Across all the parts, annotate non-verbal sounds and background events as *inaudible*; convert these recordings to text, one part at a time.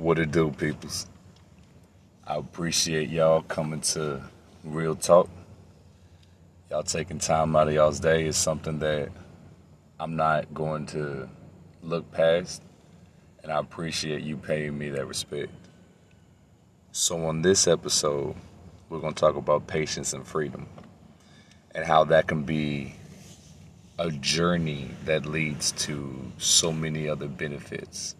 What it do, peoples? I appreciate y'all coming to Real Talk. Y'all taking time out of y'all's day is something that I'm not going to look past, and I appreciate you paying me that respect. So, on this episode, we're going to talk about patience and freedom and how that can be a journey that leads to so many other benefits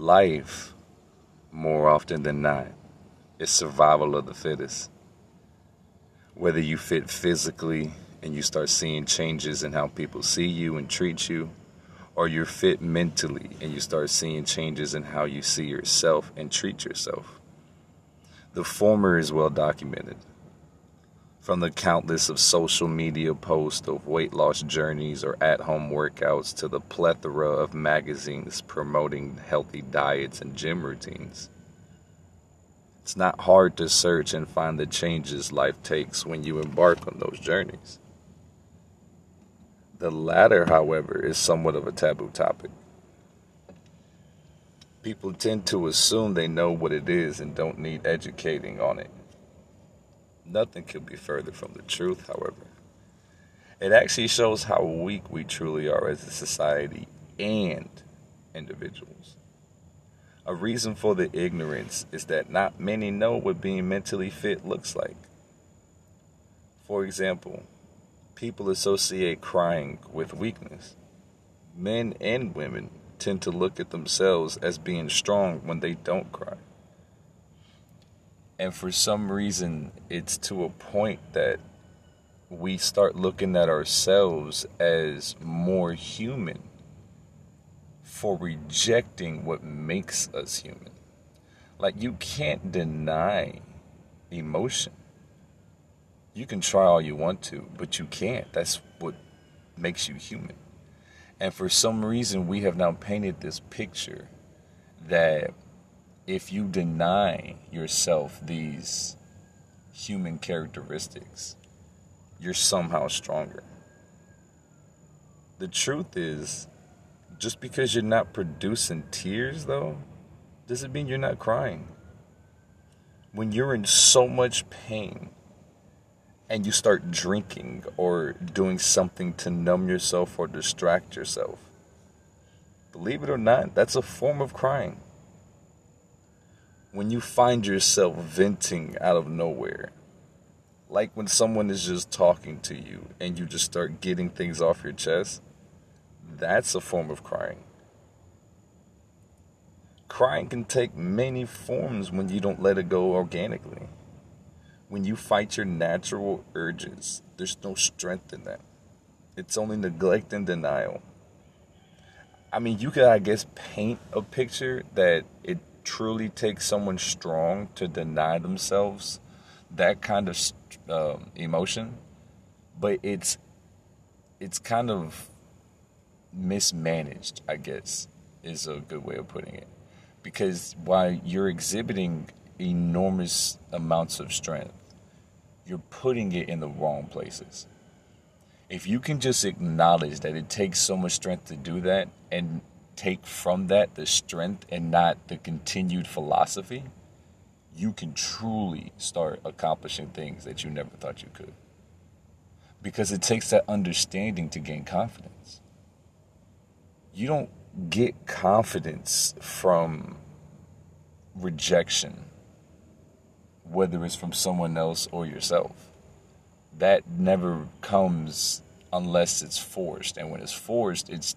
life, more often than not, is survival of the fittest. Whether you fit physically and you start seeing changes in how people see you and treat you, or you're fit mentally and you start seeing changes in how you see yourself and treat yourself. The former is well documented. From the countless of social media posts of weight loss journeys or at home workouts to the plethora of magazines promoting healthy diets and gym routines. It's not hard to search and find the changes life takes when you embark on those journeys. The latter, however, is somewhat of a taboo topic. People tend to assume they know what it is and don't need educating on it. Nothing could be further from the truth, however. It actually shows how weak we truly are as a society and individuals. A reason for the ignorance is that not many know what being mentally fit looks like. For example, people associate crying with weakness. Men and women tend to look at themselves as being strong when they don't cry. And for some reason, it's to a point that we start looking at ourselves as more human for rejecting what makes us human. Like, you can't deny emotion. You can try all you want to, but you can't. That's what makes you human. And for some reason, we have now painted this picture that if you deny yourself these human characteristics, you're somehow stronger. The truth is, just because you're not producing tears, though, doesn't mean you're not crying. When you're in so much pain and you start drinking or doing something to numb yourself or distract yourself, believe it or not, that's a form of crying when you find yourself venting out of nowhere, like when someone is just talking to you and you just start getting things off your chest, that's a form of crying. Crying can take many forms when you don't let it go organically. When you fight your natural urges, there's no strength in that. It's only neglect and denial. I mean, you could, I guess, paint a picture that it truly takes someone strong to deny themselves that kind of uh, emotion, but it's it's kind of mismanaged. I guess is a good way of putting it, because while you're exhibiting enormous amounts of strength, you're putting it in the wrong places. If you can just acknowledge that it takes so much strength to do that and take from that the strength and not the continued philosophy, you can truly start accomplishing things that you never thought you could. Because it takes that understanding to gain confidence. You don't get confidence from rejection, whether it's from someone else or yourself. That never comes unless it's forced. And when it's forced, it's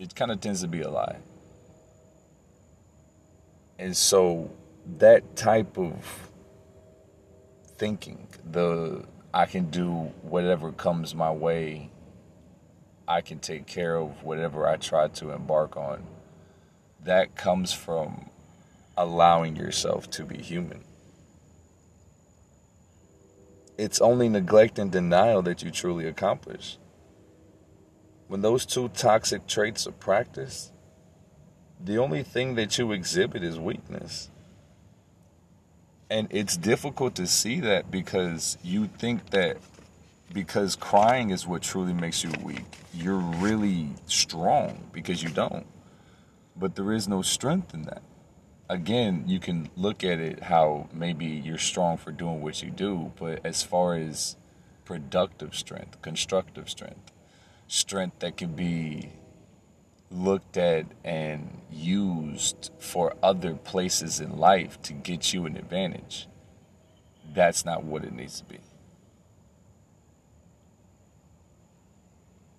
it kind of tends to be a lie. And so that type of thinking, the I can do whatever comes my way, I can take care of whatever I try to embark on, that comes from allowing yourself to be human. It's only neglect and denial that you truly accomplish when those two toxic traits are practiced, the only thing that you exhibit is weakness. And it's difficult to see that because you think that because crying is what truly makes you weak, you're really strong because you don't. But there is no strength in that. Again, you can look at it how maybe you're strong for doing what you do, but as far as productive strength, constructive strength, strength that can be looked at and used for other places in life to get you an advantage. That's not what it needs to be.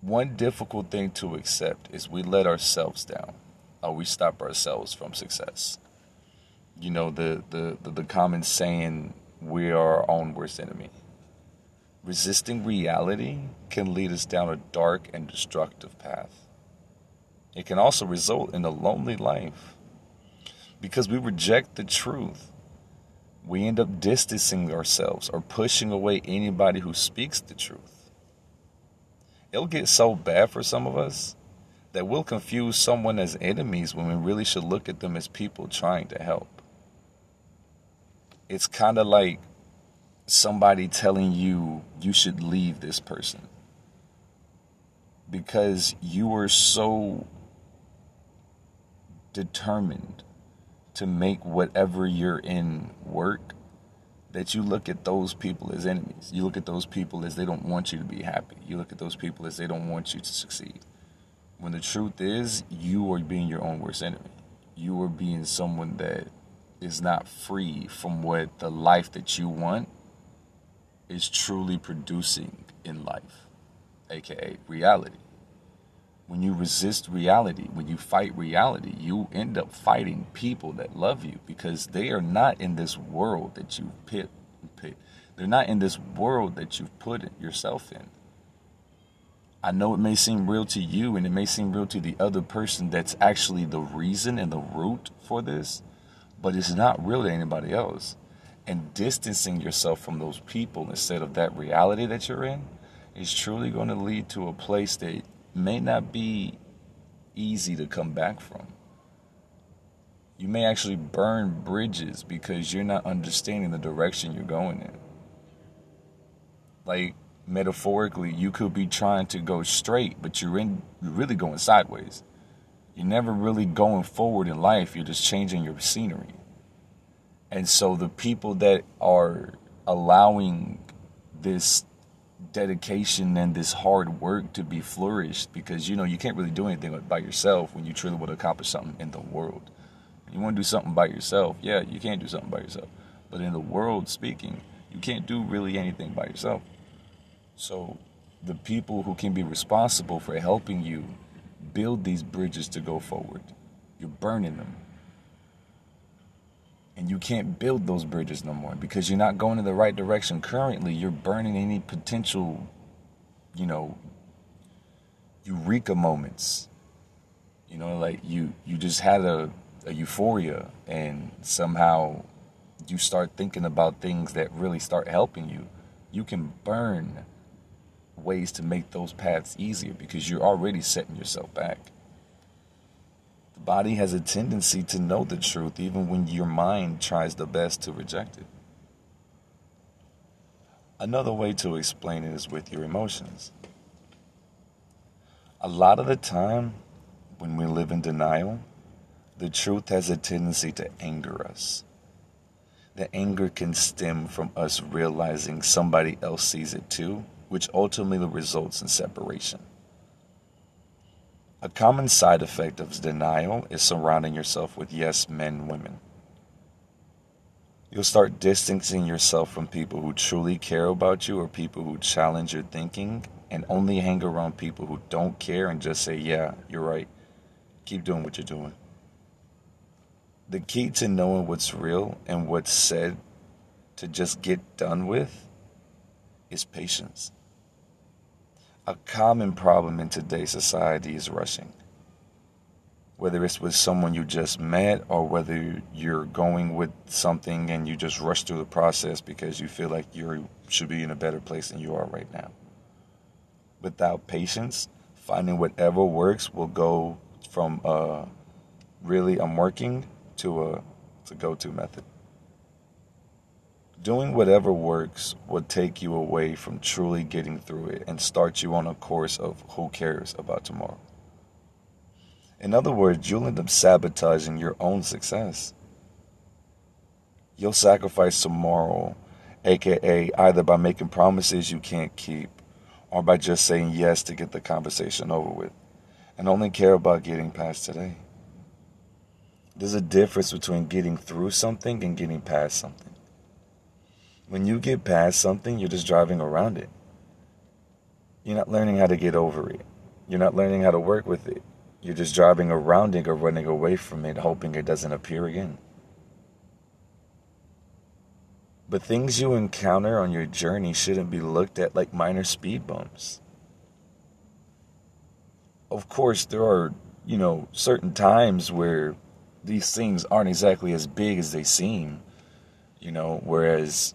One difficult thing to accept is we let ourselves down or we stop ourselves from success. You know, the, the, the, the common saying, we are our own worst enemy. Resisting reality can lead us down a dark and destructive path. It can also result in a lonely life because we reject the truth. We end up distancing ourselves or pushing away anybody who speaks the truth. It'll get so bad for some of us that we'll confuse someone as enemies when we really should look at them as people trying to help. It's kind of like somebody telling you you should leave this person because you are so determined to make whatever you're in work that you look at those people as enemies. You look at those people as they don't want you to be happy. You look at those people as they don't want you to succeed. When the truth is, you are being your own worst enemy. You are being someone that is not free from what the life that you want is truly producing in life, aka reality. When you resist reality, when you fight reality, you end up fighting people that love you because they are not in this world that you pit, pit. They're not in this world that you've put yourself in. I know it may seem real to you and it may seem real to the other person that's actually the reason and the root for this, but it's not real to anybody else and distancing yourself from those people instead of that reality that you're in is truly going to lead to a place that may not be easy to come back from. You may actually burn bridges because you're not understanding the direction you're going in. Like metaphorically, you could be trying to go straight, but you're in you're really going sideways. You're never really going forward in life, you're just changing your scenery. And so the people that are allowing this dedication and this hard work to be flourished because you know you can't really do anything by yourself when you truly want to accomplish something in the world. You want to do something by yourself, yeah, you can't do something by yourself. But in the world speaking, you can't do really anything by yourself. So the people who can be responsible for helping you build these bridges to go forward, you're burning them and you can't build those bridges no more because you're not going in the right direction currently. You're burning any potential you know eureka moments. You know like you you just had a, a euphoria and somehow you start thinking about things that really start helping you. You can burn ways to make those paths easier because you're already setting yourself back body has a tendency to know the truth even when your mind tries the best to reject it. Another way to explain it is with your emotions. A lot of the time, when we live in denial, the truth has a tendency to anger us. The anger can stem from us realizing somebody else sees it too, which ultimately results in separation. A common side effect of denial is surrounding yourself with yes men women. You'll start distancing yourself from people who truly care about you or people who challenge your thinking and only hang around people who don't care and just say, Yeah, you're right. Keep doing what you're doing. The key to knowing what's real and what's said to just get done with is patience. A common problem in today's society is rushing. Whether it's with someone you just met or whether you're going with something and you just rush through the process because you feel like you should be in a better place than you are right now. Without patience, finding whatever works will go from uh, really I'm working to a to go-to method. Doing whatever works will take you away from truly getting through it and start you on a course of who cares about tomorrow. In other words, you'll end up sabotaging your own success. You'll sacrifice tomorrow, aka either by making promises you can't keep or by just saying yes to get the conversation over with and only care about getting past today. There's a difference between getting through something and getting past something. When you get past something, you're just driving around it. You're not learning how to get over it. You're not learning how to work with it. You're just driving around it or running away from it, hoping it doesn't appear again. But things you encounter on your journey shouldn't be looked at like minor speed bumps. Of course, there are, you know, certain times where these things aren't exactly as big as they seem, you know, whereas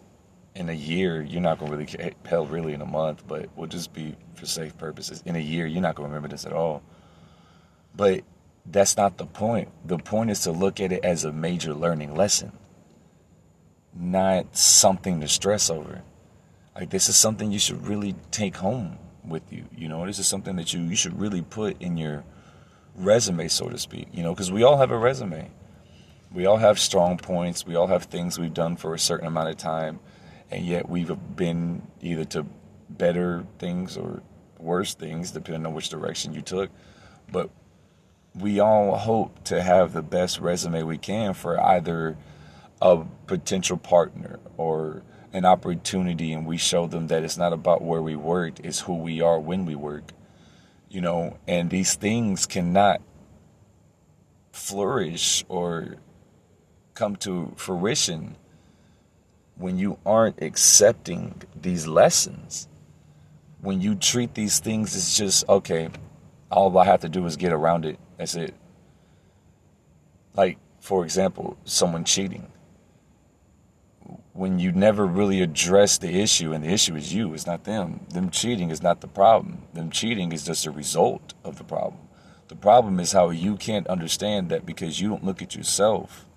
in a year, you're not going to really, hell, really in a month, but we'll just be for safe purposes. In a year, you're not going to remember this at all. But that's not the point. The point is to look at it as a major learning lesson, not something to stress over. Like, this is something you should really take home with you. You know, this is something that you, you should really put in your resume, so to speak, you know, because we all have a resume. We all have strong points. We all have things we've done for a certain amount of time and yet we've been either to better things or worse things, depending on which direction you took. But we all hope to have the best resume we can for either a potential partner or an opportunity, and we show them that it's not about where we worked, it's who we are when we work. You know, and these things cannot flourish or come to fruition when you aren't accepting these lessons, when you treat these things as just, okay, all I have to do is get around it. That's it. Like, for example, someone cheating. When you never really address the issue, and the issue is you, it's not them. Them cheating is not the problem. Them cheating is just a result of the problem. The problem is how you can't understand that because you don't look at yourself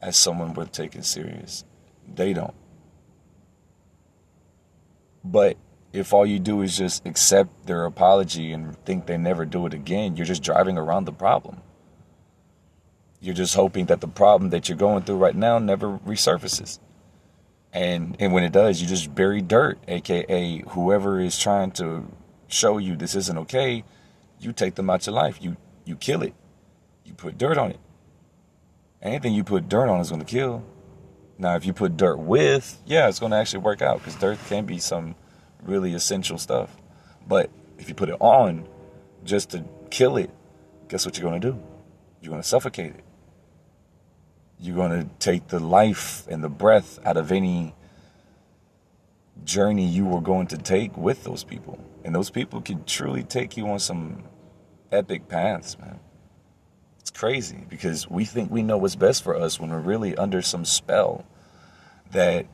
as someone worth taking serious. They don't. But if all you do is just accept their apology and think they never do it again, you're just driving around the problem. You're just hoping that the problem that you're going through right now never resurfaces. And and when it does, you just bury dirt, aka whoever is trying to show you this isn't okay, you take them out your life. You you kill it. You put dirt on it. Anything you put dirt on is going to kill. Now, if you put dirt with, yeah, it's going to actually work out because dirt can be some really essential stuff. But if you put it on just to kill it, guess what you're going to do? You're going to suffocate it. You're going to take the life and the breath out of any journey you were going to take with those people. And those people can truly take you on some epic paths, man. Crazy because we think we know what's best for us when we're really under some spell that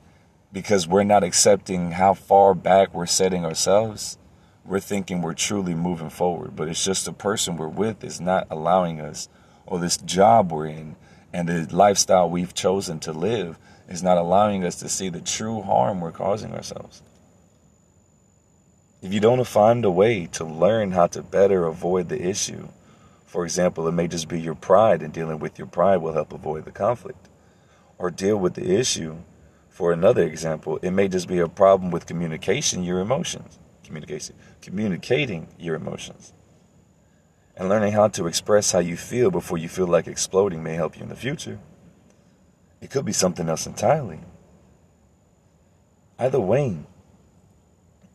because we're not accepting how far back we're setting ourselves, we're thinking we're truly moving forward. But it's just the person we're with is not allowing us, or this job we're in, and the lifestyle we've chosen to live is not allowing us to see the true harm we're causing ourselves. If you don't find a way to learn how to better avoid the issue, for example, it may just be your pride, and dealing with your pride will help avoid the conflict. Or deal with the issue. For another example, it may just be a problem with communication your emotions. Communication. Communicating your emotions. And learning how to express how you feel before you feel like exploding may help you in the future. It could be something else entirely. Either way,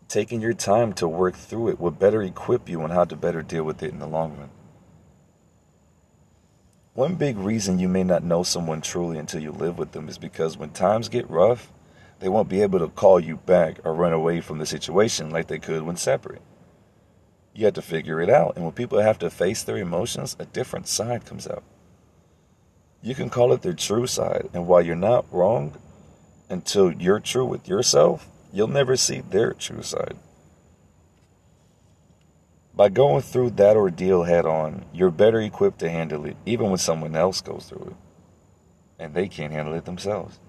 taking your time to work through it will better equip you on how to better deal with it in the long run. One big reason you may not know someone truly until you live with them is because when times get rough, they won't be able to call you back or run away from the situation like they could when separate. You have to figure it out, and when people have to face their emotions, a different side comes out. You can call it their true side, and while you're not wrong until you're true with yourself, you'll never see their true side. By going through that ordeal head on, you're better equipped to handle it, even when someone else goes through it. And they can't handle it themselves.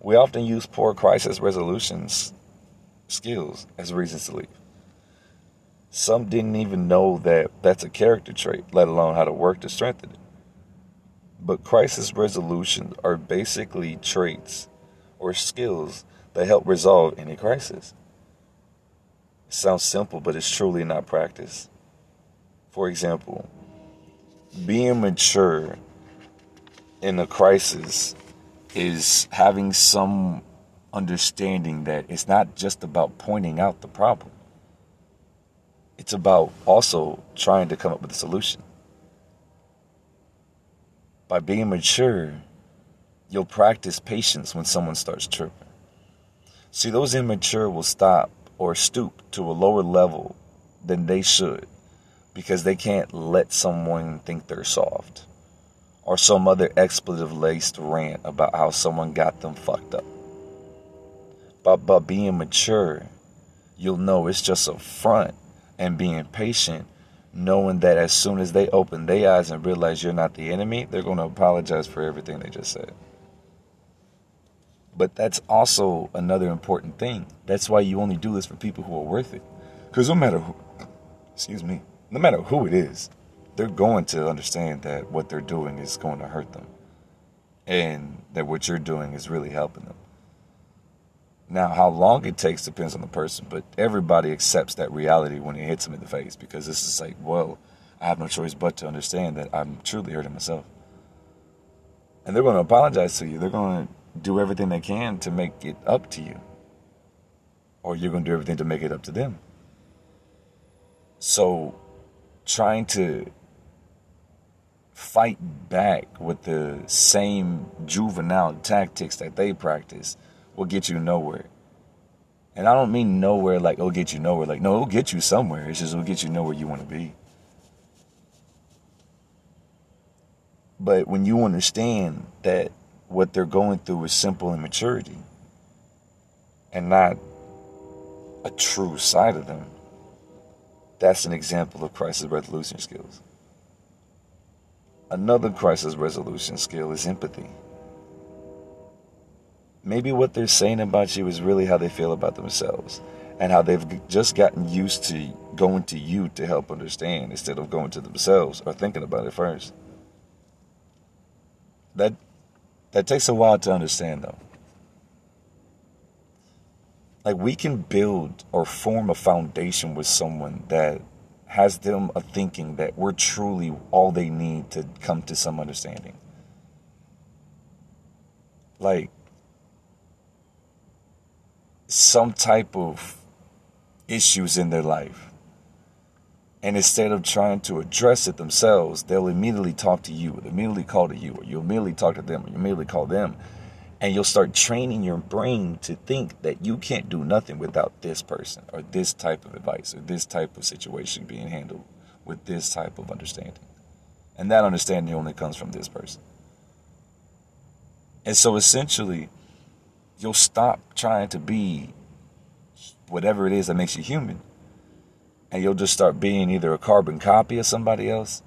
We often use poor crisis resolutions skills as reasons to leave. Some didn't even know that that's a character trait, let alone how to work to strengthen it. But crisis resolutions are basically traits or skills that help resolve any crisis. Sounds simple, but it's truly not practice. For example, being mature in a crisis is having some understanding that it's not just about pointing out the problem. It's about also trying to come up with a solution. By being mature, you'll practice patience when someone starts tripping. See, those immature will stop or stoop to a lower level than they should because they can't let someone think they're soft or some other expletive laced rant about how someone got them fucked up. But by being mature, you'll know it's just a front and being patient, knowing that as soon as they open their eyes and realize you're not the enemy, they're going to apologize for everything they just said. But that's also another important thing. That's why you only do this for people who are worth it. Because no matter who, excuse me, no matter who it is, they're going to understand that what they're doing is going to hurt them. And that what you're doing is really helping them. Now, how long it takes depends on the person, but everybody accepts that reality when it hits them in the face because this is like, well, I have no choice but to understand that I'm truly hurting myself. And they're going to apologize to you. They're going to do everything they can to make it up to you. Or you're going to do everything to make it up to them. So, trying to fight back with the same juvenile tactics that they practice will get you nowhere. And I don't mean nowhere like it'll get you nowhere. Like, no, it'll get you somewhere. It's just it'll get you nowhere you want to be. But when you understand that what they're going through is simple immaturity and not a true side of them, that's an example of crisis resolution skills. Another crisis resolution skill is empathy maybe what they're saying about you is really how they feel about themselves and how they've just gotten used to going to you to help understand instead of going to themselves or thinking about it first. That that takes a while to understand though. Like we can build or form a foundation with someone that has them a thinking that we're truly all they need to come to some understanding. Like some type of issues in their life. And instead of trying to address it themselves, they'll immediately talk to you, immediately call to you, or you'll immediately talk to them, or you immediately call them. And you'll start training your brain to think that you can't do nothing without this person, or this type of advice, or this type of situation being handled with this type of understanding. And that understanding only comes from this person. And so essentially, you'll stop trying to be whatever it is that makes you human. And you'll just start being either a carbon copy of somebody else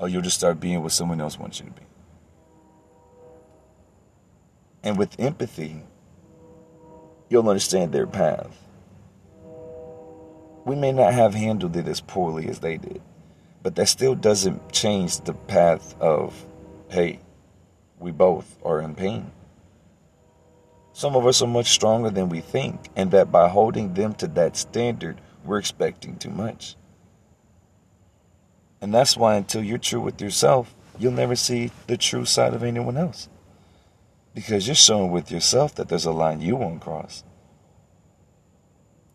or you'll just start being what someone else wants you to be. And with empathy, you'll understand their path. We may not have handled it as poorly as they did, but that still doesn't change the path of, hey, we both are in pain. Some of us are much stronger than we think, and that by holding them to that standard, we're expecting too much. And that's why, until you're true with yourself, you'll never see the true side of anyone else. Because you're showing with yourself that there's a line you won't cross.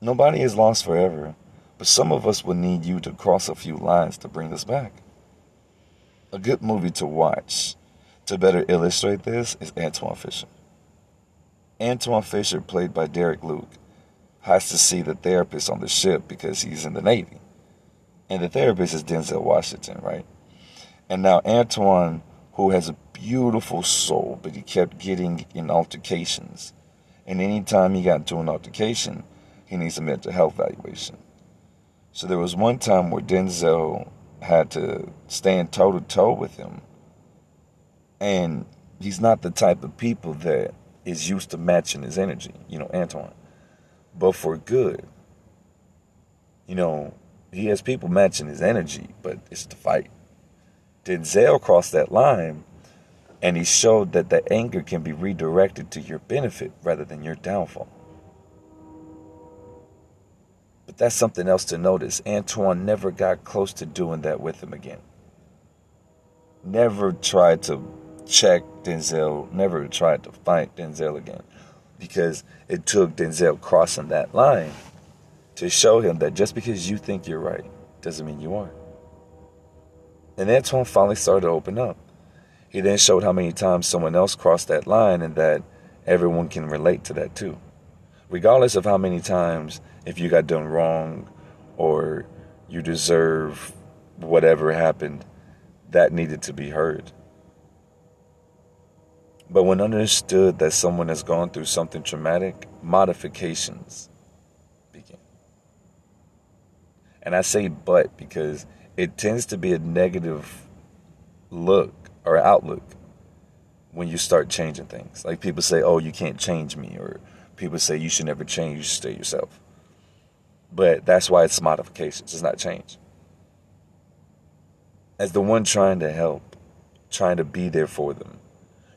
Nobody is lost forever, but some of us will need you to cross a few lines to bring us back. A good movie to watch to better illustrate this is Antwone Fisher. Antwone Fisher, played by Derek Luke, has to see the therapist on the ship because he's in the Navy. And the therapist is Denzel Washington, right? And now Antwone, who has a beautiful soul, but he kept getting in altercations. And anytime he got into an altercation, he needs a mental health evaluation. So there was one time where Denzel had to stand toe to toe with him. And he's not the type of people that is used to matching his energy, you know, Antwone. But for good, you know, he has people matching his energy, but it's the fight. Denzel crossed that line and he showed that the anger can be redirected to your benefit rather than your downfall. But that's something else to notice. Antwone never got close to doing that with him again. Never tried to check Denzel, never tried to fight Denzel again. Because it took Denzel crossing that line to show him that just because you think you're right doesn't mean you aren't. And Antwone finally started to open up. He then showed how many times someone else crossed that line and that everyone can relate to that too. Regardless of how many times, if you got done wrong or you deserve whatever happened, that needed to be heard. But when understood that someone has gone through something traumatic, modifications begin. And I say but because it tends to be a negative look or outlook when you start changing things. Like people say, oh, you can't change me, or people say you should never change, you should stay yourself. But that's why it's modifications, it's not change. As the one trying to help, trying to be there for them,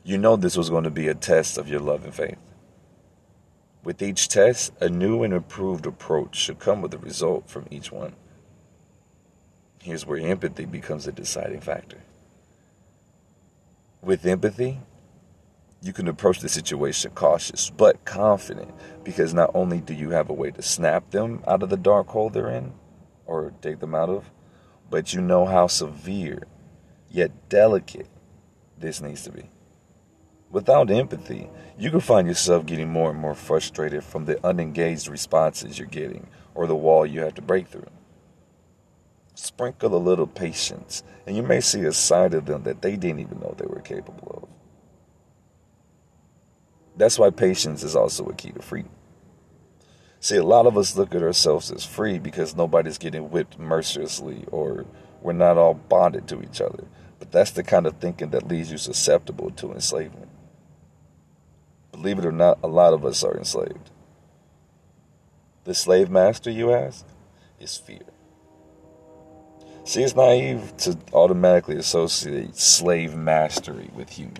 you know this was going to be a test of your love and faith. With each test, a new and improved approach should come with a result from each one. Here's where empathy becomes a deciding factor. With empathy, you can approach the situation cautious but confident because not only do you have a way to snap them out of the dark hole they're in or take them out of, but you know how severe yet delicate this needs to be. Without empathy, you can find yourself getting more and more frustrated from the unengaged responses you're getting or the wall you have to break through. Sprinkle a little patience, and you may see a side of them that they didn't even know they were capable of. That's why patience is also a key to freedom. See, a lot of us look at ourselves as free because nobody's getting whipped mercilessly or we're not all bonded to each other. But that's the kind of thinking that leaves you susceptible to enslavement. Believe it or not, a lot of us are enslaved. The slave master, you ask, is fear. See, it's naive to automatically associate slave mastery with humans.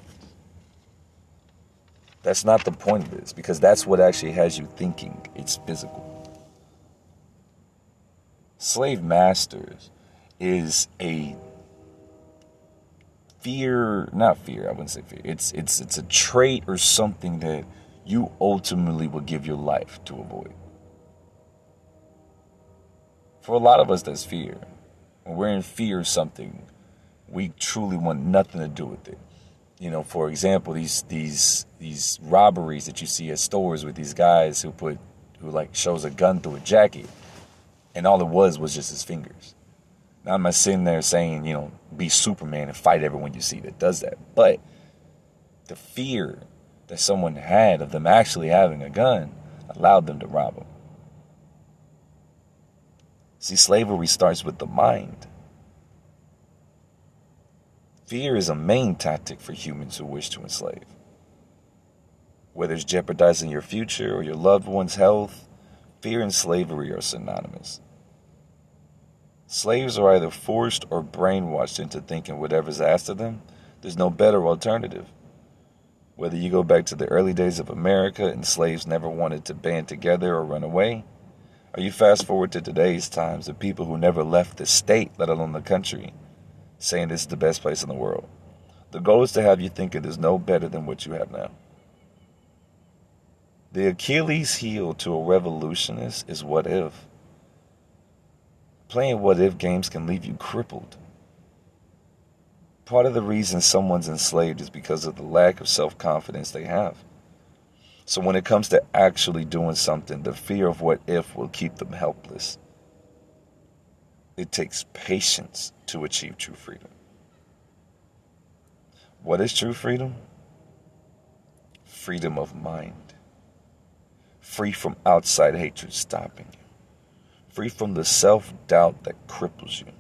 That's not the point of this, because that's what actually has you thinking it's physical. Slave masters is a fear, not fear, I wouldn't say fear. It's it's it's a trait or something that you ultimately will give your life to avoid. For a lot of us, that's fear. When we're in fear of something, we truly want nothing to do with it. You know, for example, these these these robberies that you see at stores with these guys who put who like shows a gun through a jacket, and all it was was just his fingers. Now I'm not sitting there saying, you know, be Superman and fight everyone you see that does that. But the fear that someone had of them actually having a gun allowed them to rob them. See, slavery starts with the mind. Fear is a main tactic for humans who wish to enslave. Whether it's jeopardizing your future or your loved one's health, fear and slavery are synonymous. Slaves are either forced or brainwashed into thinking whatever's asked of them, there's no better alternative. Whether you go back to the early days of America and slaves never wanted to band together or run away, or you fast forward to today's times of people who never left the state, let alone the country, saying this is the best place in the world. The goal is to have you think it is no better than what you have now. The Achilles heel to a revolutionist is what if. Playing what if games can leave you crippled. Part of the reason someone's enslaved is because of the lack of self confidence they have. So when it comes to actually doing something, the fear of what if will keep them helpless. It takes patience to achieve true freedom. What is true freedom? Freedom of mind. Free from outside hatred stopping you. Free from the self doubt that cripples you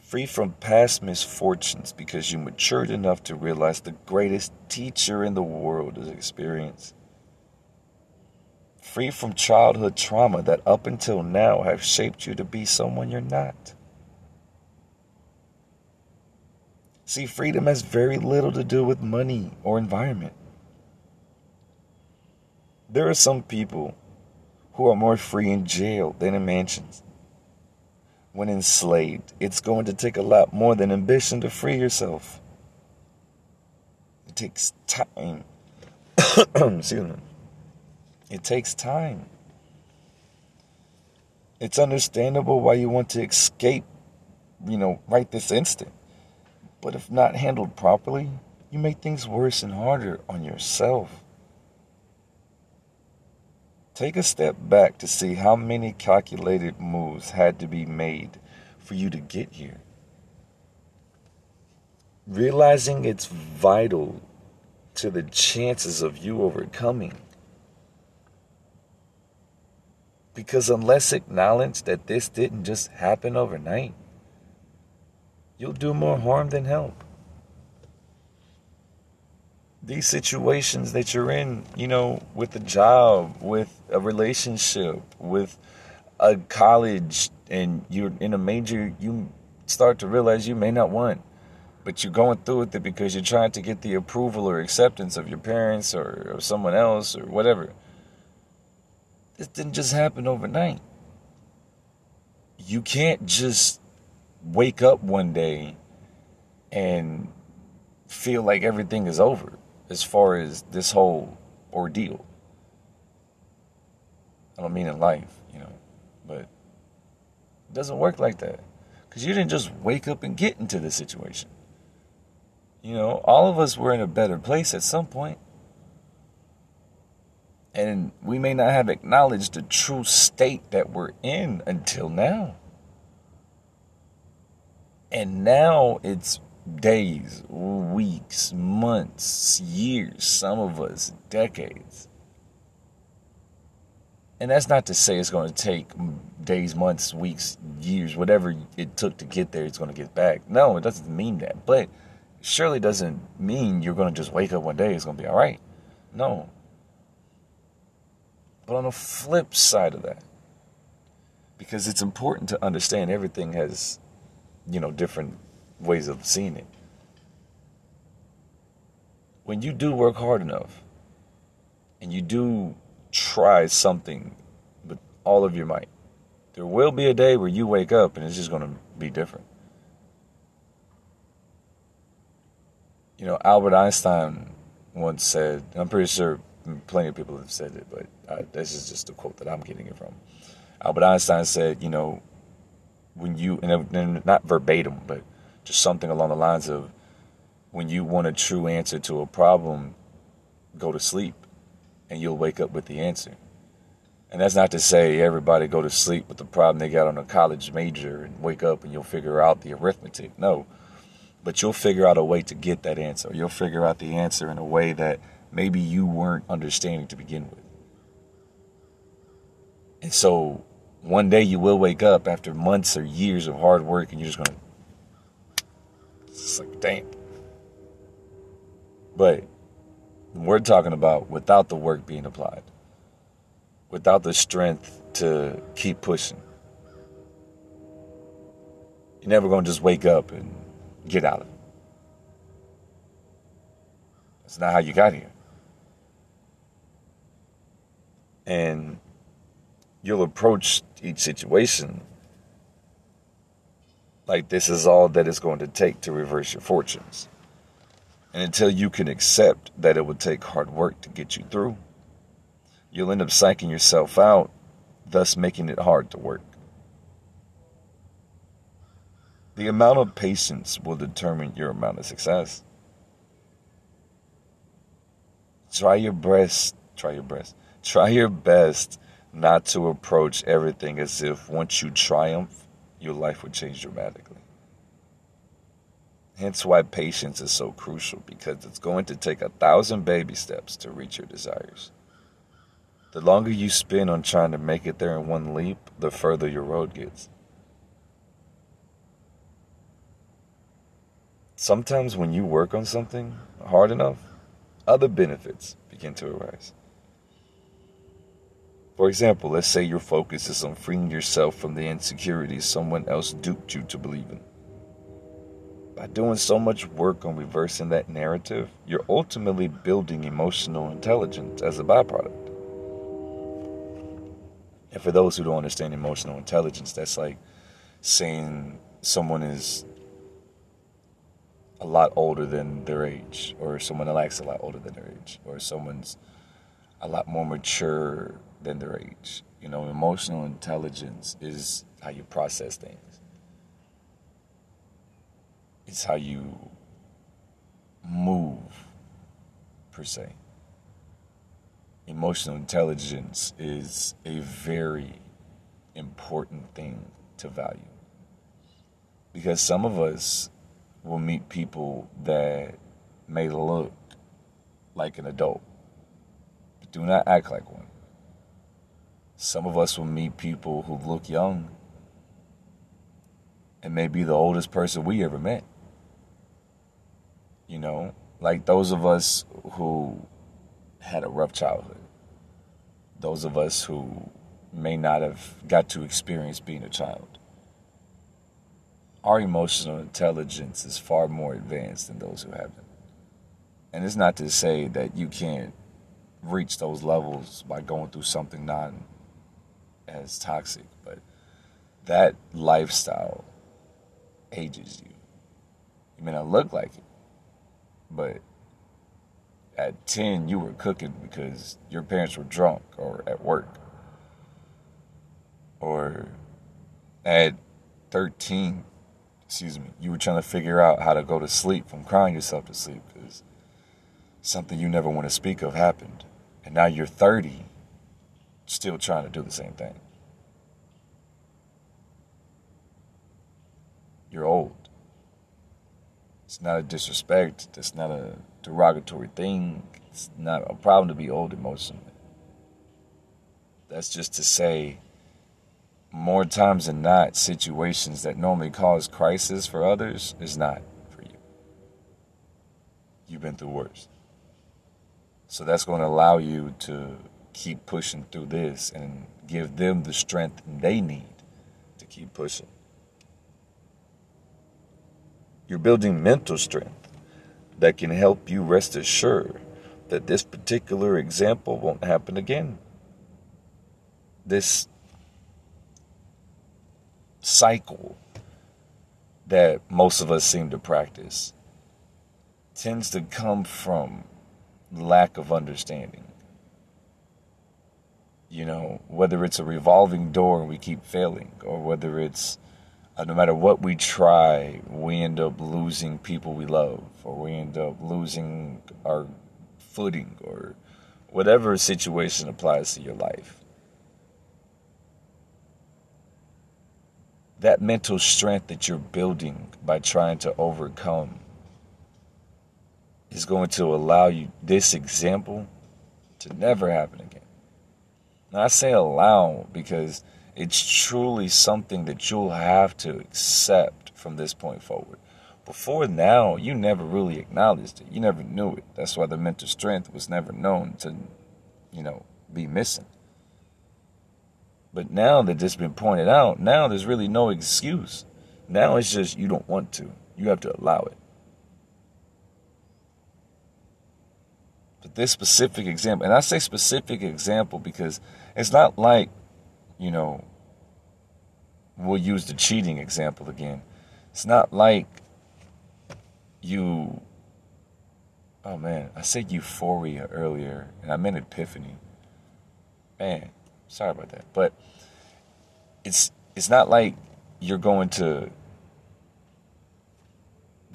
free from past misfortunes because you matured enough to realize the greatest teacher in the world is experience. Free from childhood trauma that up until now have shaped you to be someone you're not. See, freedom has very little to do with money or environment. There are some people who are more free in jail than in mansions. When enslaved, it's going to take a lot more than ambition to free yourself. It takes time. *coughs* Excuse me. It takes time. It's understandable why you want to escape, you know, right this instant. But if not handled properly, you make things worse and harder on yourself. Take a step back to see how many calculated moves had to be made for you to get here. Realizing it's vital to the chances of you overcoming. Because unless acknowledged that this didn't just happen overnight, you'll do more harm than help these situations that you're in, you know, with a job, with a relationship, with a college, and you're in a major, you start to realize you may not want, but you're going through with it because you're trying to get the approval or acceptance of your parents or, or someone else or whatever. This didn't just happen overnight. You can't just wake up one day and feel like everything is over as far as this whole ordeal. I don't mean in life, you know, but it doesn't work like that. Because you didn't just wake up and get into this situation. You know, all of us were in a better place at some point. And we may not have acknowledged the true state that we're in until now. And now it's days, weeks, months, years, some of us decades. And that's not to say it's going to take days, months, weeks, years, whatever it took to get there, it's going to get back. No, it doesn't mean that. But surely doesn't mean you're going to just wake up one day, it's going to be all right. No. But on the flip side of that, because it's important to understand everything has, you know, different ways of seeing it. When you do work hard enough and you do try something with all of your might, there will be a day where you wake up and it's just going to be different. You know, Albert Einstein once said, I'm pretty sure plenty of people have said it, but uh, this is just a quote that I'm getting it from. Albert Einstein said, you know, when you, and not verbatim, but just something along the lines of when you want a true answer to a problem, go to sleep and you'll wake up with the answer. And that's not to say everybody go to sleep with the problem they got on a college major and wake up and you'll figure out the arithmetic. No. But you'll figure out a way to get that answer. You'll figure out the answer in a way that maybe you weren't understanding to begin with. And so one day you will wake up after months or years of hard work and you're just going to it's like, damn. But we're talking about without the work being applied, without the strength to keep pushing. You're never going to just wake up and get out of it. That's not how you got here. And you'll approach each situation like this is all that it's going to take to reverse your fortunes. And until you can accept that it will take hard work to get you through, you'll end up psyching yourself out, thus making it hard to work. The amount of patience will determine your amount of success. Try your best, try your best, try your best not to approach everything as if once you triumph, your life would change dramatically. Hence why patience is so crucial because it's going to take a thousand baby steps to reach your desires. The longer you spend on trying to make it there in one leap, the further your road gets. Sometimes when you work on something hard enough, other benefits begin to arise. For example, let's say your focus is on freeing yourself from the insecurities someone else duped you to believe in. By doing so much work on reversing that narrative, you're ultimately building emotional intelligence as a byproduct. And for those who don't understand emotional intelligence, that's like saying someone is a lot older than their age, or someone acts a lot older than their age, or someone's a lot more mature than their age. You know, emotional intelligence is how you process things. It's how you move, per se. Emotional intelligence is a very important thing to value. Because some of us will meet people that may look like an adult, but do not act like one. Some of us will meet people who look young and may be the oldest person we ever met. You know, like those of us who had a rough childhood, those of us who may not have got to experience being a child our emotional intelligence is far more advanced than those who haven't. And it's not to say that you can't reach those levels by going through something non as toxic, but that lifestyle ages you. You may not look like it, but at 10, you were cooking because your parents were drunk or at work. Or at 13, excuse me, you were trying to figure out how to go to sleep from crying yourself to sleep because something you never want to speak of happened. And now you're 30, still trying to do the same thing. You're old. It's not a disrespect. It's not a derogatory thing. It's not a problem to be old emotionally. That's just to say more times than not, situations that normally cause crisis for others is not for you. You've been through worse. So that's going to allow you to keep pushing through this and give them the strength they need to keep pushing. You're building mental strength that can help you rest assured that this particular example won't happen again. This cycle that most of us seem to practice tends to come from lack of understanding. You know, whether it's a revolving door and we keep failing, or whether it's uh, no matter what we try, we end up losing people we love, or we end up losing our footing, or whatever situation applies to your life. that mental strength that you're building by trying to overcome is going to allow you this example to never happen again. Now, I say allow because it's truly something that you'll have to accept from this point forward. Before now, you never really acknowledged it. You never knew it. That's why the mental strength was never known to, you know, be missing. But now that it's been pointed out, now there's really no excuse. Now it's just you don't want to. You have to allow it. But this specific example, and I say specific example because it's not like, you know, we'll use the cheating example again. It's not like you, oh man, I said euphoria earlier, and I meant epiphany. Man, Sorry about that. But it's it's not like you're going to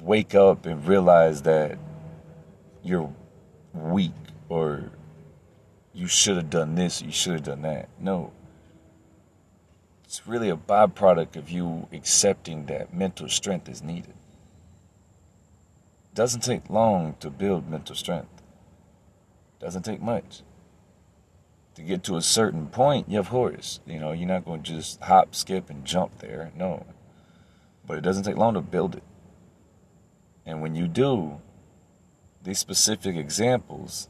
wake up and realize that you're weak or you should have done this, you should have done that. No. It's really a byproduct of you accepting that mental strength is needed. It doesn't take long to build mental strength. It doesn't take much to get to a certain point, you have horse. You know, you're not going to just hop, skip, and jump there. No. But it doesn't take long to build it. And when you do, these specific examples,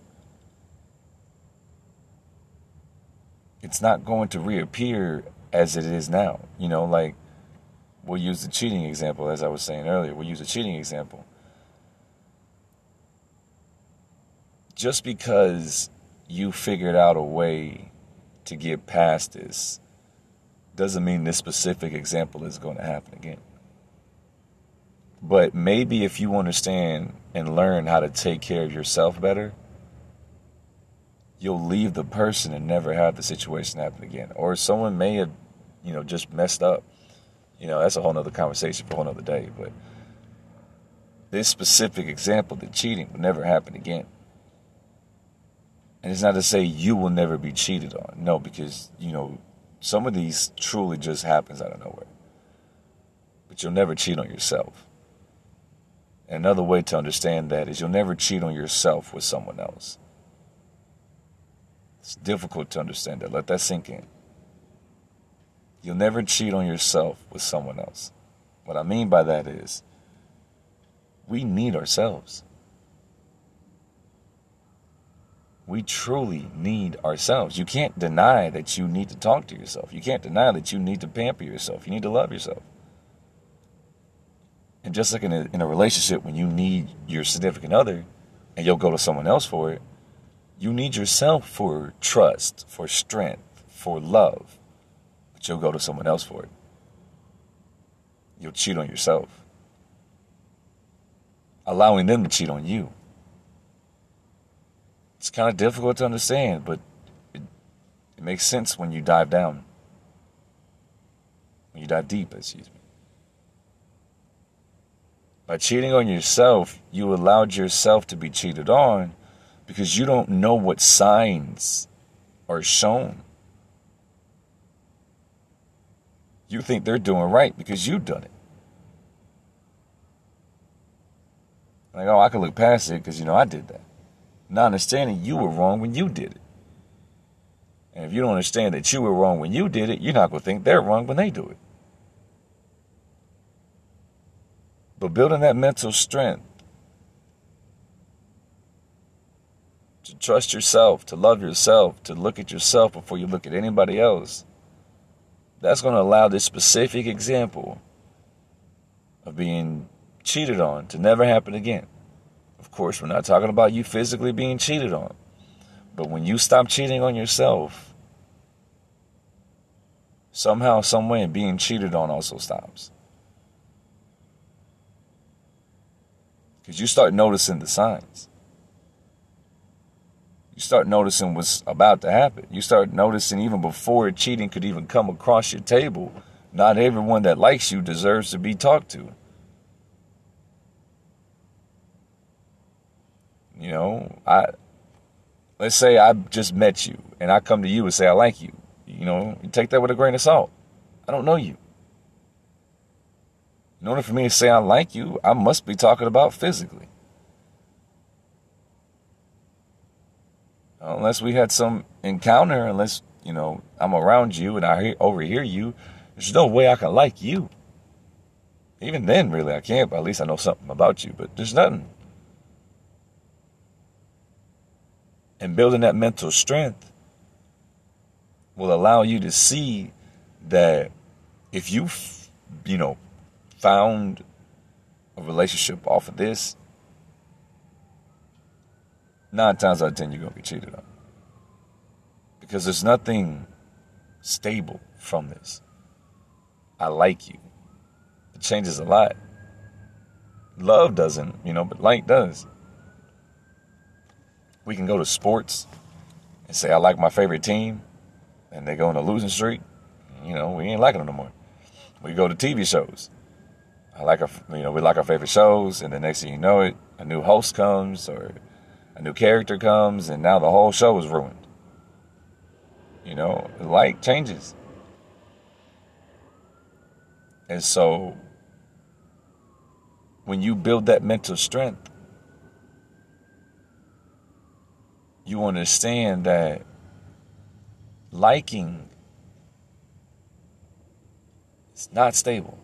it's not going to reappear as it is now. You know, like we'll use the cheating example, as I was saying earlier. We'll use a cheating example. Just because you figured out a way to get past this doesn't mean this specific example is going to happen again. But maybe if you understand and learn how to take care of yourself better, you'll leave the person and never have the situation happen again. Or someone may have, you know, just messed up. You know, that's a whole nother conversation for a whole nother day. But this specific example, the cheating, will never happen again. And it's not to say you will never be cheated on. No, because, you know, some of these truly just happens out of nowhere. But you'll never cheat on yourself. And another way to understand that is you'll never cheat on yourself with someone else. It's difficult to understand that. Let that sink in. You'll never cheat on yourself with someone else. What I mean by that is we need ourselves. We truly need ourselves. You can't deny that you need to talk to yourself. You can't deny that you need to pamper yourself. You need to love yourself. And just like in a, in a relationship, when you need your significant other and you'll go to someone else for it, you need yourself for trust, for strength, for love. But you'll go to someone else for it. You'll cheat on yourself, allowing them to cheat on you. It's kind of difficult to understand, but it, it makes sense when you dive down. When you dive deep, excuse me. By cheating on yourself, you allowed yourself to be cheated on because you don't know what signs are shown. You think they're doing right because you've done it. Like, oh, I can look past it because, you know, I did that. Not understanding you were wrong when you did it. And if you don't understand that you were wrong when you did it, you're not going to think they're wrong when they do it. But building that mental strength to trust yourself, to love yourself, to look at yourself before you look at anybody else, that's going to allow this specific example of being cheated on to never happen again. Of course, we're not talking about you physically being cheated on. But when you stop cheating on yourself, somehow, someway, being cheated on also stops. Because you start noticing the signs. You start noticing what's about to happen. You start noticing even before cheating could even come across your table, not everyone that likes you deserves to be talked to. You know, I let's say I just met you and I come to you and say I like you. You know, you take that with a grain of salt. I don't know you. In order for me to say I like you, I must be talking about physically. Unless we had some encounter, unless, you know, I'm around you and I overhear you, there's no way I can like you. Even then, really, I can't, but at least I know something about you. But there's nothing. And building that mental strength will allow you to see that if you, you know, found a relationship off of this, nine times out of ten you're gonna be cheated on. Because there's nothing stable from this. I like you. It changes a lot. Love doesn't, you know, but like does. We can go to sports and say I like my favorite team, and they go on a losing streak. You know, we ain't liking them no more. We go to TV shows I like our, you know, we like our favorite shows, and the next thing you know it, a new host comes or a new character comes, and now the whole show is ruined. You know, light changes. And so, when you build that mental strength, you understand that liking is not stable.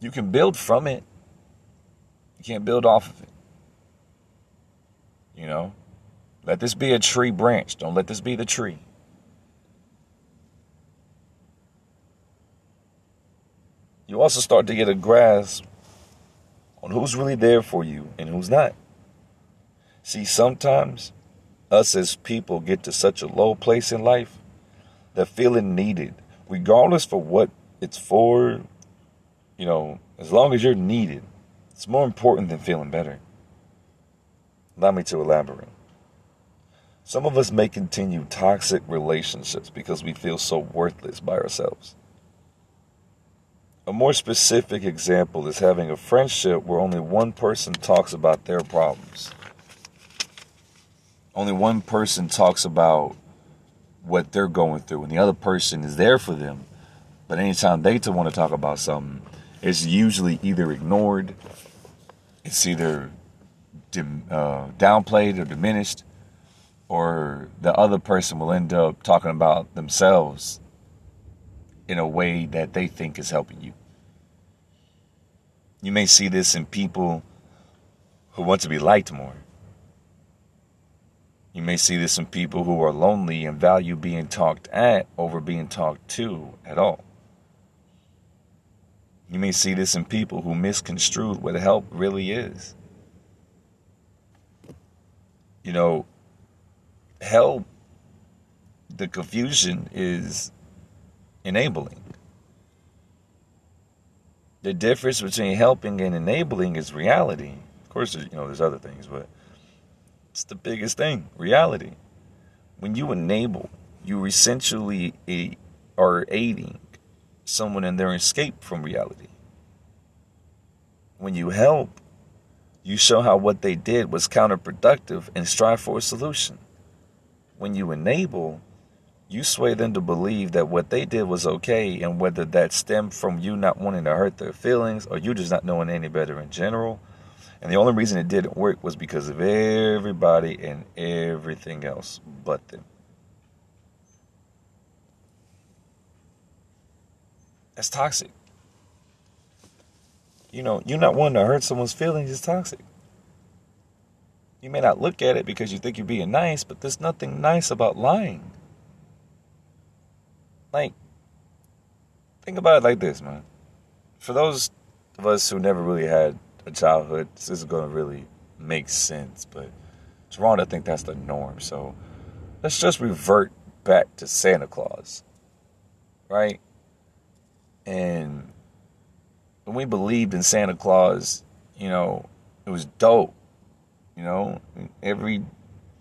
You can build from it. You can't build off of it. You know? Let this be a tree branch. Don't let this be the tree. You also start to get a grasp on who's really there for you and who's not. See, sometimes us as people get to such a low place in life that feeling needed, regardless for what it's for, you know, as long as you're needed, it's more important than feeling better. Allow me to elaborate. Some of us may continue toxic relationships because we feel so worthless by ourselves. A more specific example is having a friendship where only one person talks about their problems only one person talks about what they're going through and the other person is there for them but anytime they want to talk about something it's usually either ignored it's either uh, downplayed or diminished or the other person will end up talking about themselves in a way that they think is helping you you may see this in people who want to be liked more you may see this in people who are lonely and value being talked at over being talked to at all. You may see this in people who misconstrue what help really is. You know, help, the confusion is enabling. The difference between helping and enabling is reality. Of course, you know, there's other things, but it's the biggest thing reality. When you enable, you essentially are aiding someone in their escape from reality. When you help, you show how what they did was counterproductive and strive for a solution. When you enable, you sway them to believe that what they did was okay, and whether that stemmed from you not wanting to hurt their feelings or you just not knowing any better in general, and the only reason it didn't work was because of everybody and everything else but them. That's toxic. You know, you're not wanting to hurt someone's feelings is toxic. You may not look at it because you think you're being nice, but there's nothing nice about lying. Like, think about it like this, man. For those of us who never really had a childhood, this is going to really make sense, but it's wrong to think that's the norm. So let's just revert back to Santa Claus, right? And we believed in Santa Claus, you know, it was dope. You know, every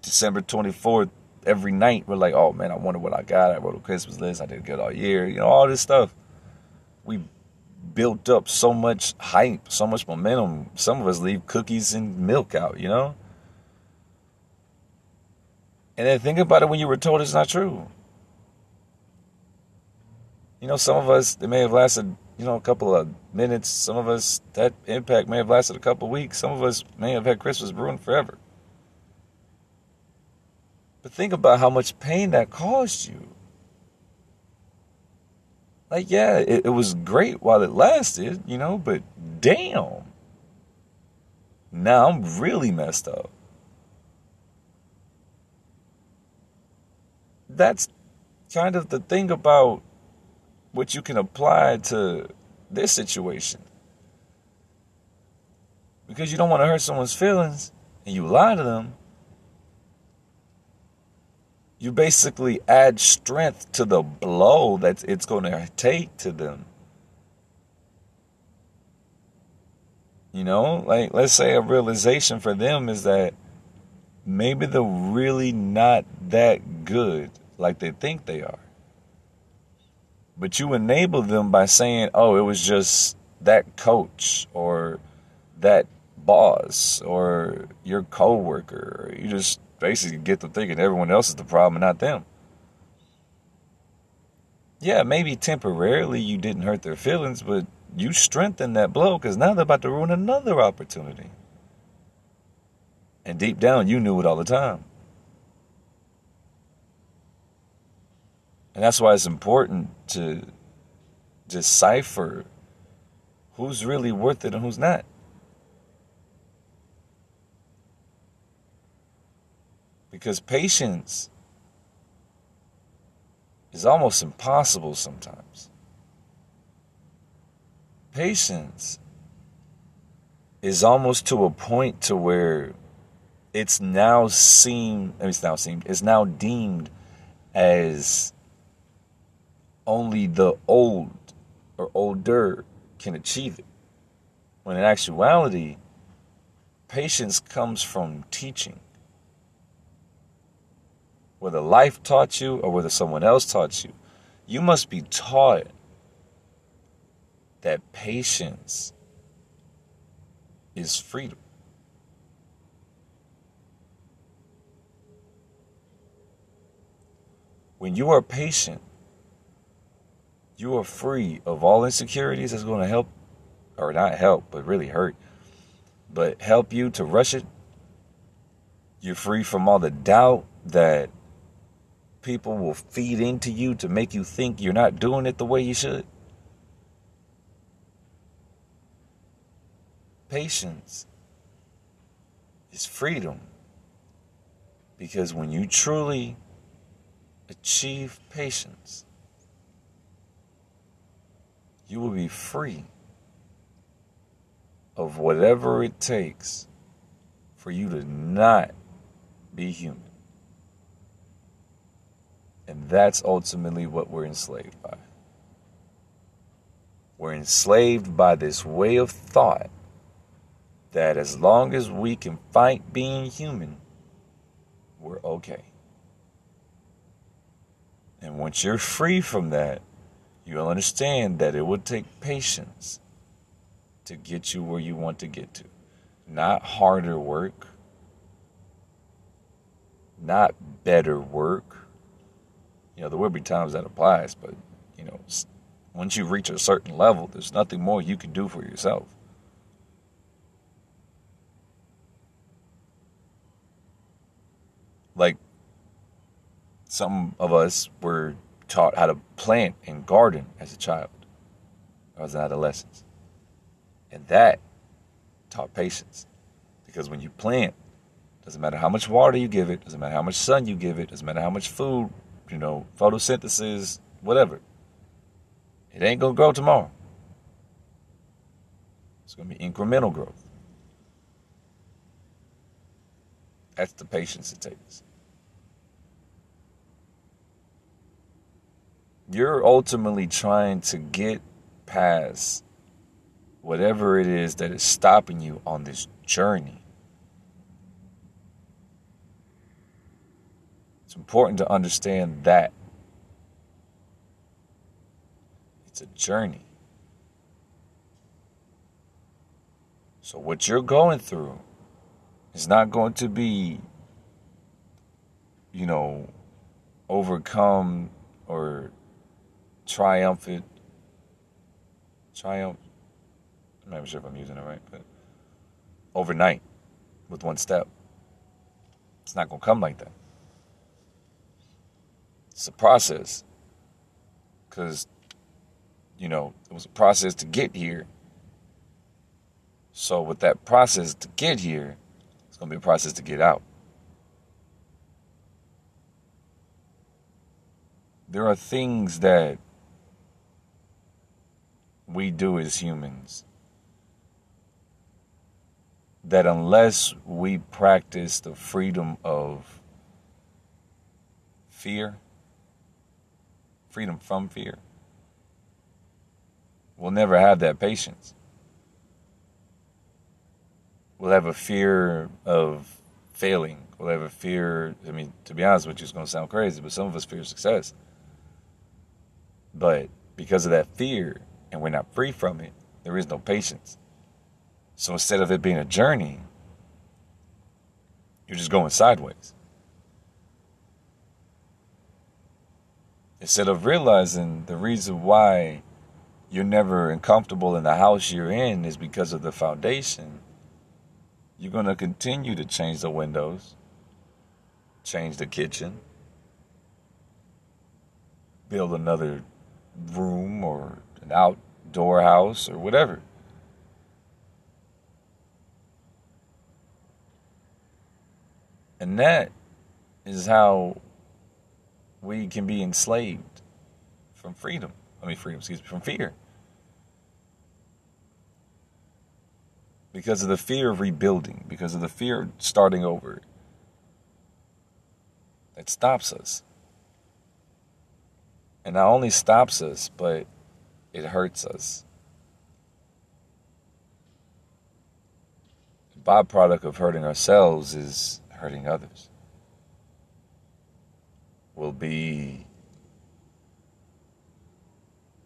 December 24th, every night, we're like, oh man, I wonder what I got. I wrote a Christmas list. I did good all year. You know, all this stuff. We built up so much hype, so much momentum. Some of us leave cookies and milk out, you know? And then think about it when you were told it's not true. You know, some of us, it may have lasted, you know, a couple of minutes. Some of us, that impact may have lasted a couple of weeks. Some of us may have had Christmas ruined forever. But think about how much pain that caused you. Like, yeah, it, it was great while it lasted, you know, but damn. Now I'm really messed up. That's kind of the thing about what you can apply to this situation. Because you don't want to hurt someone's feelings and you lie to them, you basically add strength to the blow that it's going to take to them. You know, like let's say a realization for them is that maybe they're really not that good like they think they are. But you enable them by saying, oh, it was just that coach or that boss or your coworker. Or you just basically get them thinking everyone else is the problem not them. Yeah, maybe temporarily you didn't hurt their feelings, but you strengthened that blow because now they're about to ruin another opportunity. And deep down, you knew it all the time. And that's why it's important to decipher who's really worth it and who's not. Because patience is almost impossible sometimes. Patience is almost to a point to where it's now seen it's now seen it's now deemed as only the old or older can achieve it. When in actuality patience comes from teaching. Whether life taught you or whether someone else taught you you must be taught that patience is freedom. When you are patient, you are free of all insecurities that's going to help, or not help, but really hurt, but help you to rush it. You're free from all the doubt that people will feed into you to make you think you're not doing it the way you should. Patience is freedom. Because when you truly achieve patience, you will be free of whatever it takes for you to not be human. And that's ultimately what we're enslaved by. We're enslaved by this way of thought that as long as we can fight being human, we're okay. And once you're free from that, you'll understand that it will take patience to get you where you want to get to. Not harder work, not better work. You know, there will be times that applies, but, you know, once you reach a certain level, there's nothing more you can do for yourself. Like, some of us were taught how to plant and garden as a child or as an adolescent. And that taught patience. Because when you plant, doesn't matter how much water you give it, doesn't matter how much sun you give it, doesn't matter how much food, you know, photosynthesis, whatever. It ain't gonna grow tomorrow. It's gonna be incremental growth. That's the patience it takes. You're ultimately trying to get past whatever it is that is stopping you on this journey. It's important to understand that it's a journey. So, what you're going through is not going to be, you know, overcome or triumphant, triumph. I'm not even sure if I'm using it right, but overnight with one step. It's not going to come like that. It's a process. Because, you know, it was a process to get here. So, with that process to get here, it's going to be a process to get out. There are things that we do as humans. That unless we practice the freedom of fear, freedom from fear, we'll never have that patience. We'll have a fear of failing. We'll have a fear. I mean, to be honest with you, it's going to sound crazy, but some of us fear success. But because of that fear, and we're not free from it, there is no patience. So instead of it being a journey, you're just going sideways. Instead of realizing the reason why you're never uncomfortable in the house you're in is because of the foundation, you're going to continue to change the windows, change the kitchen, build another room or an outdoor house or whatever. And that is how we can be enslaved from freedom. I mean, freedom, excuse me, from fear. Because of the fear of rebuilding, because of the fear of starting over. It stops us. And not only stops us, but it hurts us. The byproduct of hurting ourselves is hurting others. We'll be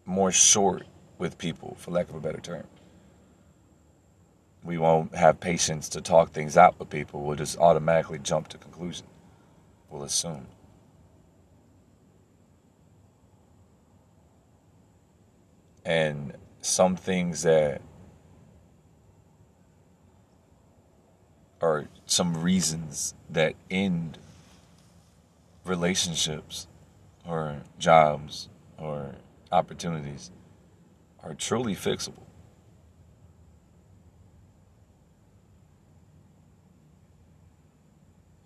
more short with people, for lack of a better term. We won't have patience to talk things out with people. We'll just automatically jump to conclusion. We'll assume. And some things that are some reasons that end relationships or jobs or opportunities are truly fixable.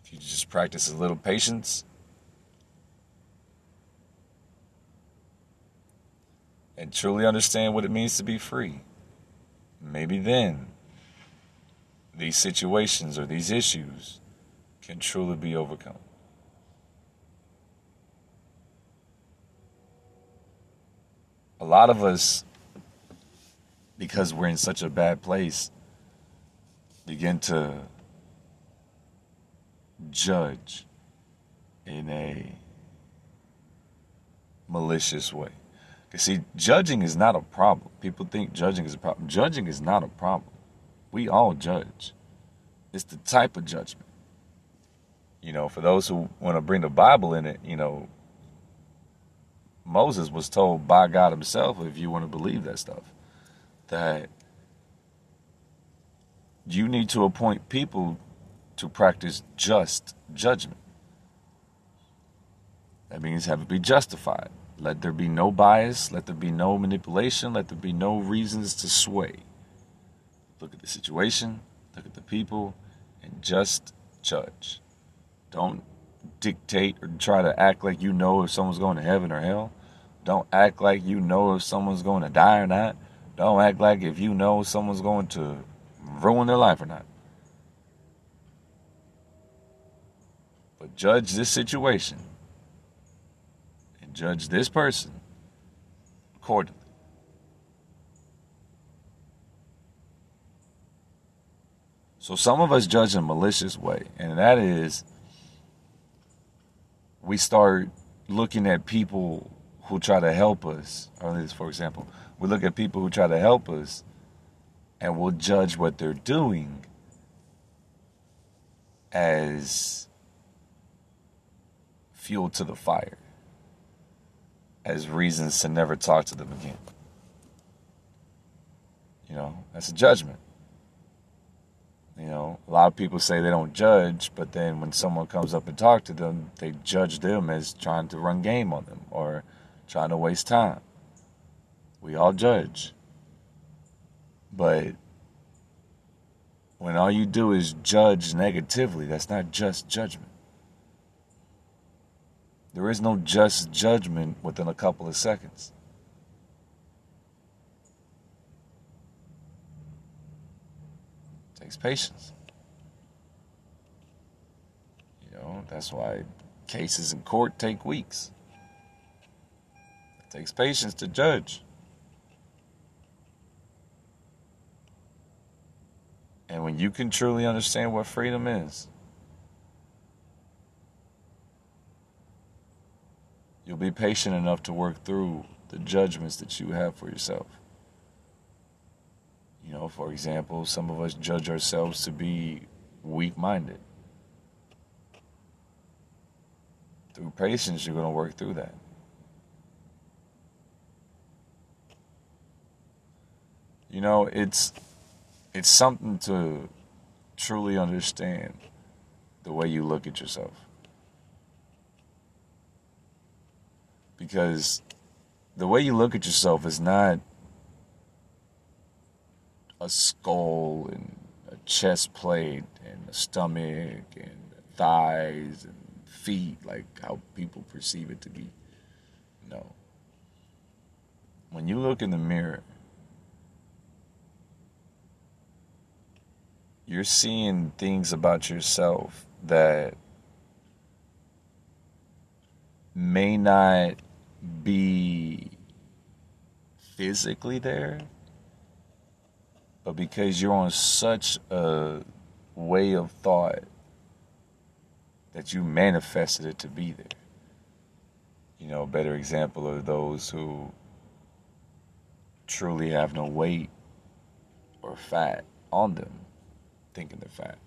If you just practice a little patience and truly understand what it means to be free, maybe then these situations or these issues can truly be overcome. A lot of us, because we're in such a bad place, begin to judge in a malicious way. You see, judging is not a problem. People think judging is a problem. Judging is not a problem. We all judge. It's the type of judgment. You know, for those who want to bring the Bible in it, you know, Moses was told by God himself, if you want to believe that stuff, that you need to appoint people to practice just judgment. That means have it be justified. Let there be no bias. Let there be no manipulation. Let there be no reasons to sway. Look at the situation, look at the people, and just judge. Don't dictate or try to act like you know if someone's going to heaven or hell. Don't act like you know if someone's going to die or not. Don't act like if you know someone's going to ruin their life or not. But judge this situation judge this person accordingly. So some of us judge in a malicious way, and that is we start looking at people who try to help us. Or this, for example, we look at people who try to help us, and we'll judge what they're doing as fuel to the fire as reasons to never talk to them again. You know, that's a judgment. You know, a lot of people say they don't judge, but then when someone comes up and talk to them, they judge them as trying to run game on them or trying to waste time. We all judge. But when all you do is judge negatively, that's not just judgment. There is no just judgment within a couple of seconds. It takes patience. You know, that's why cases in court take weeks. It takes patience to judge. And when you can truly understand what freedom is, be patient enough to work through the judgments that you have for yourself. You know, for example, some of us judge ourselves to be weak minded. Through patience, you're going to work through that. You know, it's it's something to truly understand the way you look at yourself. Because the way you look at yourself is not a skull and a chest plate and a stomach and thighs and feet like how people perceive it to be. No. When you look in the mirror, you're seeing things about yourself that may not be physically there, but because you're on such a way of thought that you manifested it to be there. You know, a better example are those who truly have no weight or fat on them, thinking they're fat.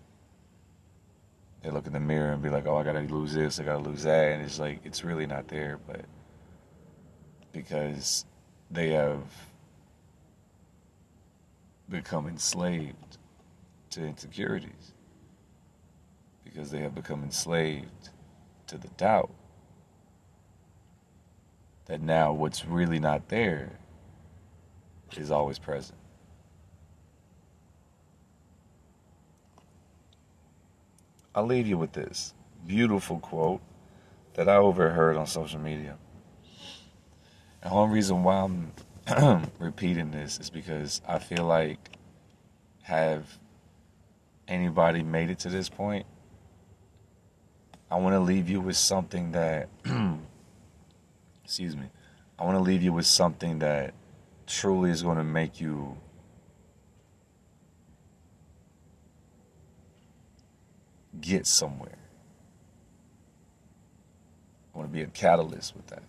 They look in the mirror and be like, oh, I gotta lose this, I gotta lose that. And it's like, it's really not there, but because they have become enslaved to insecurities because they have become enslaved to the doubt that now what's really not there is always present. I'll leave you with this beautiful quote that I overheard on social media. And one reason why I'm *clears throat* repeating this is because I feel like have anybody made it to this point, I want to leave you with something that, *clears throat* excuse me, I want to leave you with something that truly is going to make you get somewhere. I want to be a catalyst with that.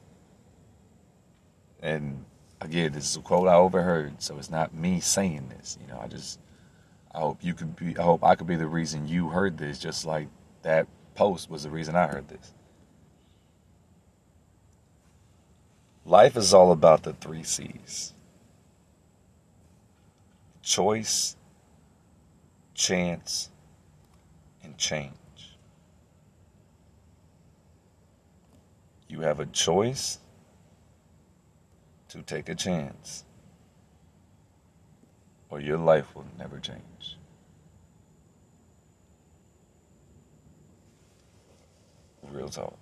And again, this is a quote I overheard, so it's not me saying this. You know, I just I hope you could be I hope I could be the reason you heard this, just like that post was the reason I heard this. Life is all about the three C's choice, chance, and change. You have a choice to take a chance, or your life will never change. Real talk.